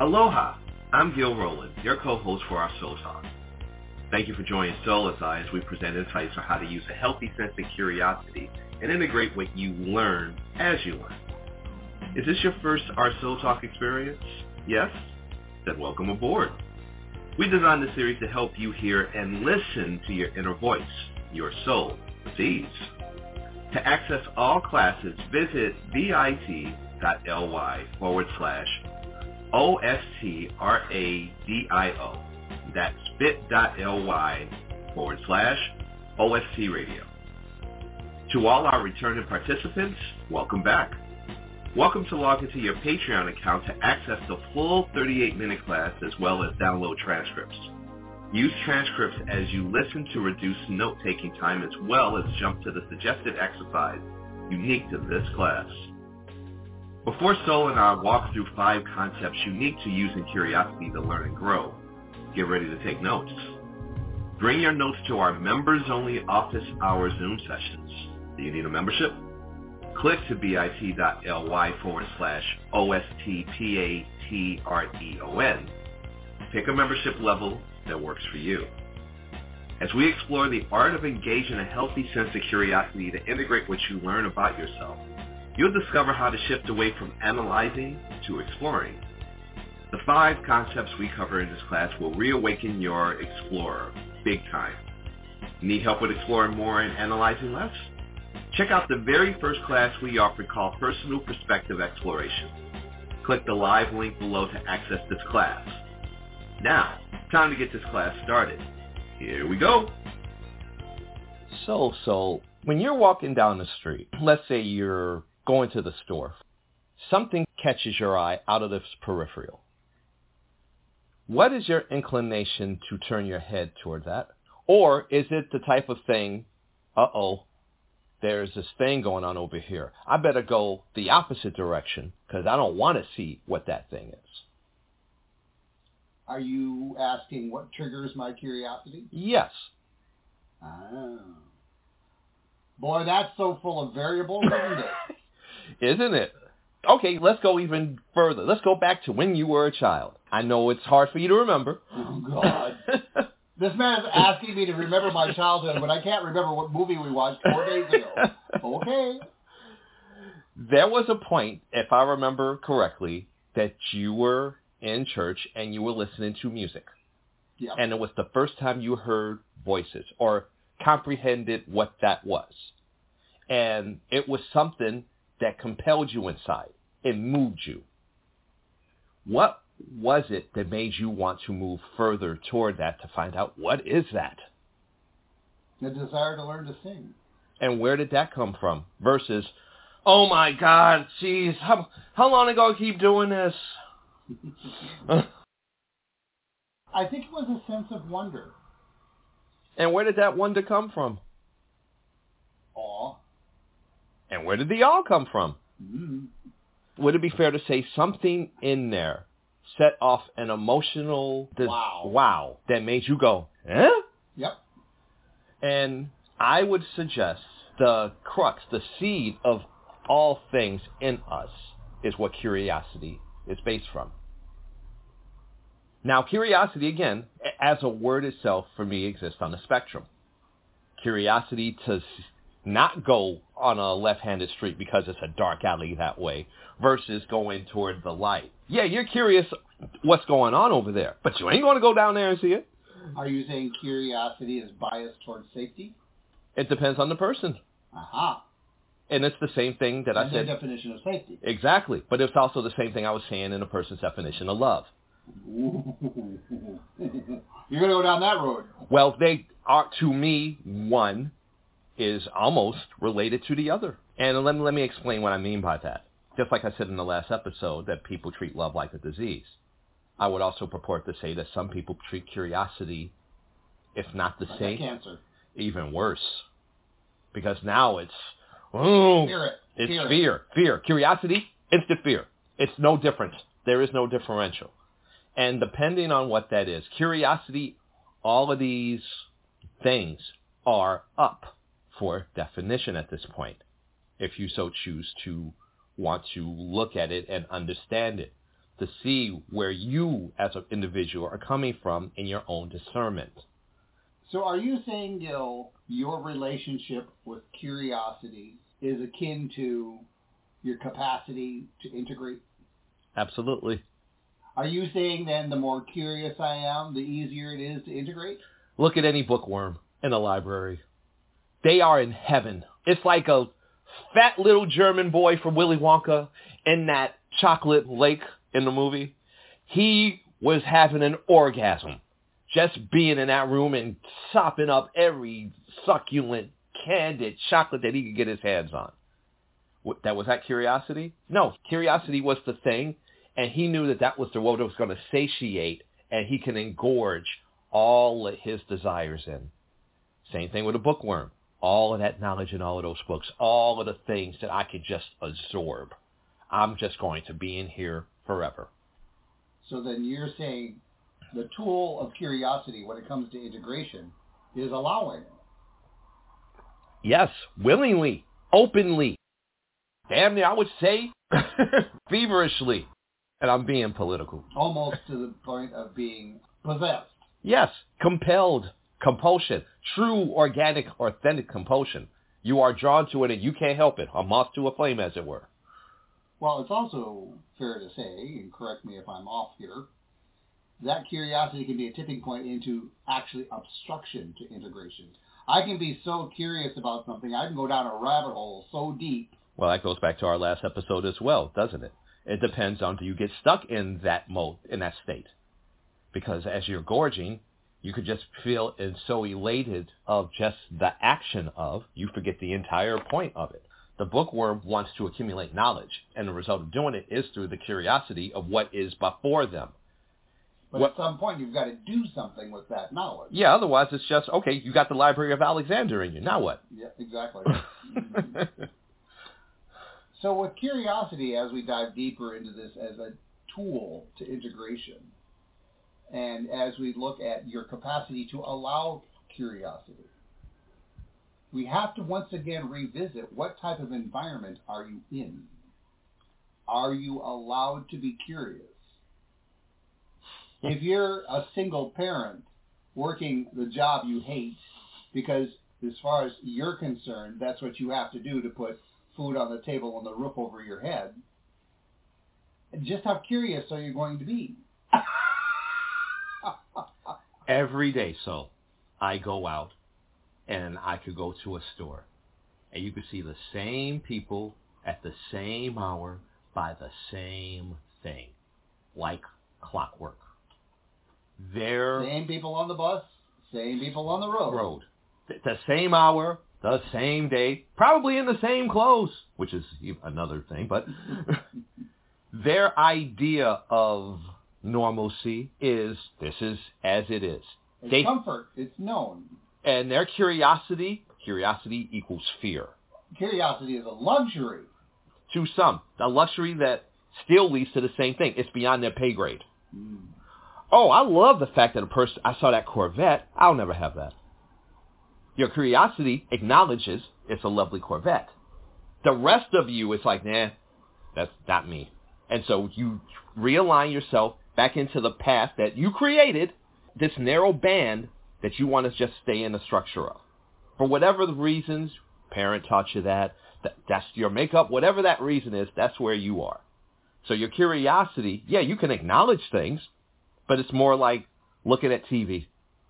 Aloha, I'm Gil Rowland, your co-host for our Soul Talk. Thank you for joining Sol as I as we present insights on how to use a healthy sense of curiosity and integrate what you learn as you learn. Is this your first Our Soul Talk experience? Yes? Then welcome aboard. We designed this series to help you hear and listen to your inner voice, your soul, ease. To access all classes, visit bit.ly forward slash O-S-T-R-A-D-I-O. That's bit.ly forward slash OST radio. To all our returning participants, welcome back. Welcome to log into your Patreon account to access the full 38-minute class as well as download transcripts. Use transcripts as you listen to reduce note-taking time as well as jump to the suggested exercise unique to this class. Before Sol and I walk through five concepts unique to using curiosity to learn and grow, get ready to take notes. Bring your notes to our members-only office hour Zoom sessions. Do you need a membership? Click to bit.ly forward slash O-S-T-P-A-T-R-E-O-N. Pick a membership level that works for you. As we explore the art of engaging a healthy sense of curiosity to integrate what you learn about yourself, you'll discover how to shift away from analyzing to exploring. The five concepts we cover in this class will reawaken your explorer big time. Need help with exploring more and analyzing less? Check out the very first class we offer called Personal Perspective Exploration. Click the live link below to access this class. Now, time to get this class started. Here we go. So, so, when you're walking down the street, let's say you're going to the store, something catches your eye out of this peripheral. What is your inclination to turn your head toward that? Or is it the type of thing, uh-oh, there's this thing going on over here. I better go the opposite direction because I don't want to see what that thing is. Are you asking what triggers my curiosity? Yes. Oh. Boy, that's so full of variables, isn't it? Isn't it? Okay, let's go even further. Let's go back to when you were a child. I know it's hard for you to remember. Oh, God. this man's asking me to remember my childhood, but I can't remember what movie we watched four days ago. Okay. There was a point, if I remember correctly, that you were in church and you were listening to music. Yeah. And it was the first time you heard voices or comprehended what that was. And it was something that compelled you inside. It moved you. What was it that made you want to move further toward that to find out what is that? The desire to learn to sing. And where did that come from? Versus, oh my God, geez, how, how long ago I keep doing this? I think it was a sense of wonder. And where did that wonder come from? Awe. And where did the all come from? Mm. Would it be fair to say something in there set off an emotional dis- Wow. wow that made you go, eh? Yep. And I would suggest the crux, the seed of awe things in us is what curiosity is based from. Now, curiosity, again, as a word itself, for me, exists on a spectrum. Curiosity to not go on a left-handed street because it's a dark alley that way versus going toward the light. Yeah, you're curious what's going on over there, but you ain't going to go down there and see it. Are you saying curiosity is biased towards safety? It depends on the person. Aha. And it's the same thing that I That's the said. definition of safety. Exactly. But it's also the same thing I was saying in a person's definition of love. You're going to go down that road. Well, they are, to me, one is almost related to the other. And let me, let me explain what I mean by that. Just like I said in the last episode that people treat love like a disease. I would also purport to say that some people treat curiosity, if not the Like same, cancer. even worse. Because now it's, oh, Fear it. It's Fear it. fear. Fear. Curiosity, instant fear. It's no different. There is no differential. And depending on what that is, curiosity, all of these things are up for definition at this point, if you so choose to want to look at it and understand it. to see where you as an individual are coming from in your own discernment. So are you saying, Gil, your relationship with curiosity is akin to your capacity to integrate? Absolutely. Are you saying then the more curious I am, the easier it is to integrate? Look at any bookworm in a library. They are in heaven. It's like a fat little German boy from Willy Wonka in that chocolate lake in the movie. He was having an orgasm just being in that room and sopping up every succulent, candid chocolate that he could get his hands on. That was that curiosity? No, curiosity was the thing, and he knew that that was the what was going to satiate, and he can engorge all his desires in. Same thing with a bookworm. All of that knowledge in all of those books, all of the things that I could just absorb. I'm just going to be in here forever. So then you're saying the tool of curiosity when it comes to integration is allowing. Yes, willingly, openly. Damn near, I would say feverishly. And I'm being political. Almost to the point of being possessed. Yes, compelled, compulsion, true, organic, authentic compulsion. You are drawn to it and you can't help it. A moth to a flame, as it were. Well, it's also fair to say, and correct me if I'm off here, that curiosity can be a tipping point into actually obstruction to integration. I can be so curious about something, I can go down a rabbit hole so deep. Well, that goes back to our last episode as well, doesn't it? It depends on do you get stuck in that mode, in that state. Because as you're gorging, you could just feel and so elated of just the action of, you forget the entire point of it. The bookworm wants to accumulate knowledge, and the result of doing it is through the curiosity of what is before them. But what, at some point, you've got to do something with that knowledge. Yeah, otherwise it's just, okay, you got the Library of Alexander in you. Now what? Yeah, exactly. so with curiosity, as we dive deeper into this as a tool to integration, and as we look at your capacity to allow curiosity, we have to once again revisit what type of environment are you in? Are you allowed to be curious? if you're a single parent working the job you hate because as far as you're concerned, that's what you have to do to put food on the table and the roof over your head. Just how curious are you going to be? Every day, so I go out and I could go to a store and you could see the same people at the same hour buy the same thing, like clockwork. They're same people on the bus, same people on the road. Road, the same hour, the same day, probably in the same clothes, which is another thing. But their idea of normalcy is this is as it is. It's they, comfort. It's known. And their curiosity, curiosity equals fear. Curiosity is a luxury. To some, a luxury that still leads to the same thing. It's beyond their pay grade. Mm. Oh, I love the fact that a person, I saw that Corvette. I'll never have that. Your curiosity acknowledges it's a lovely Corvette. The rest of you is like, nah, that's not me. And so you realign yourself back into the path that you created, this narrow band that you want to just stay in the structure of. For whatever the reasons, parent taught you that, that that's your makeup, whatever that reason is, that's where you are. So your curiosity, yeah, you can acknowledge things, but it's more like looking at TV.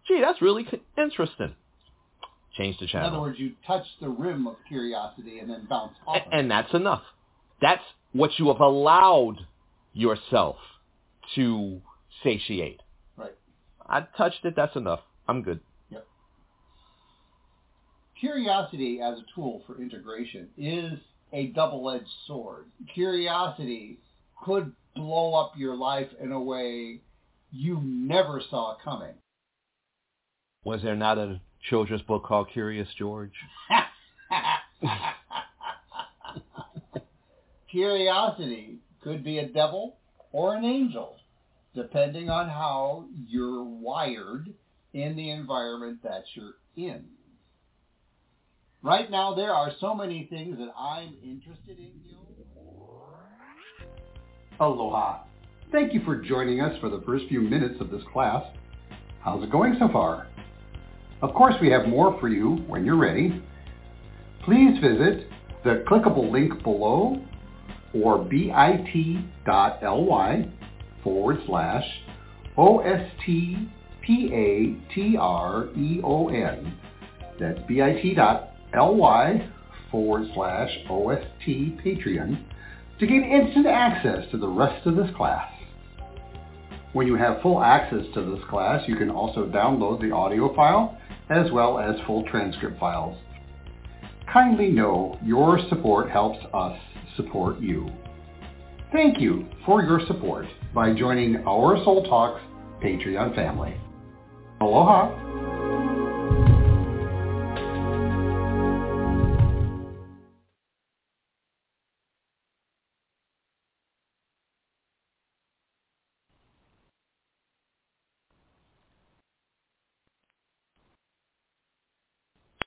Gee, that's really interesting. Change the channel. In other words, you touch the rim of curiosity and then bounce off. And, and that's enough. That's what you have allowed yourself to satiate. Right. I touched it. That's enough. I'm good. Yep. Curiosity as a tool for integration is a double-edged sword. Curiosity could blow up your life in a way you never saw coming. Was there not a children's book called Curious George? Curiosity could be a devil or an angel, depending on how you're wired in the environment that you're in. Right now, there are so many things that I'm interested in. You. Aloha. Thank you for joining us for the first few minutes of this class. How's it going so far? Of course, we have more for you when you're ready. Please visit the clickable link below or bit.ly forward slash O-S-T-P-A-T-R-E-O-N. That's bit.ly forward slash OST Patreon to gain instant access to the rest of this class. When you have full access to this class, you can also download the audio file as well as full transcript files. Kindly know your support helps us support you. Thank you for your support by joining our Soul Talks Patreon family. Aloha!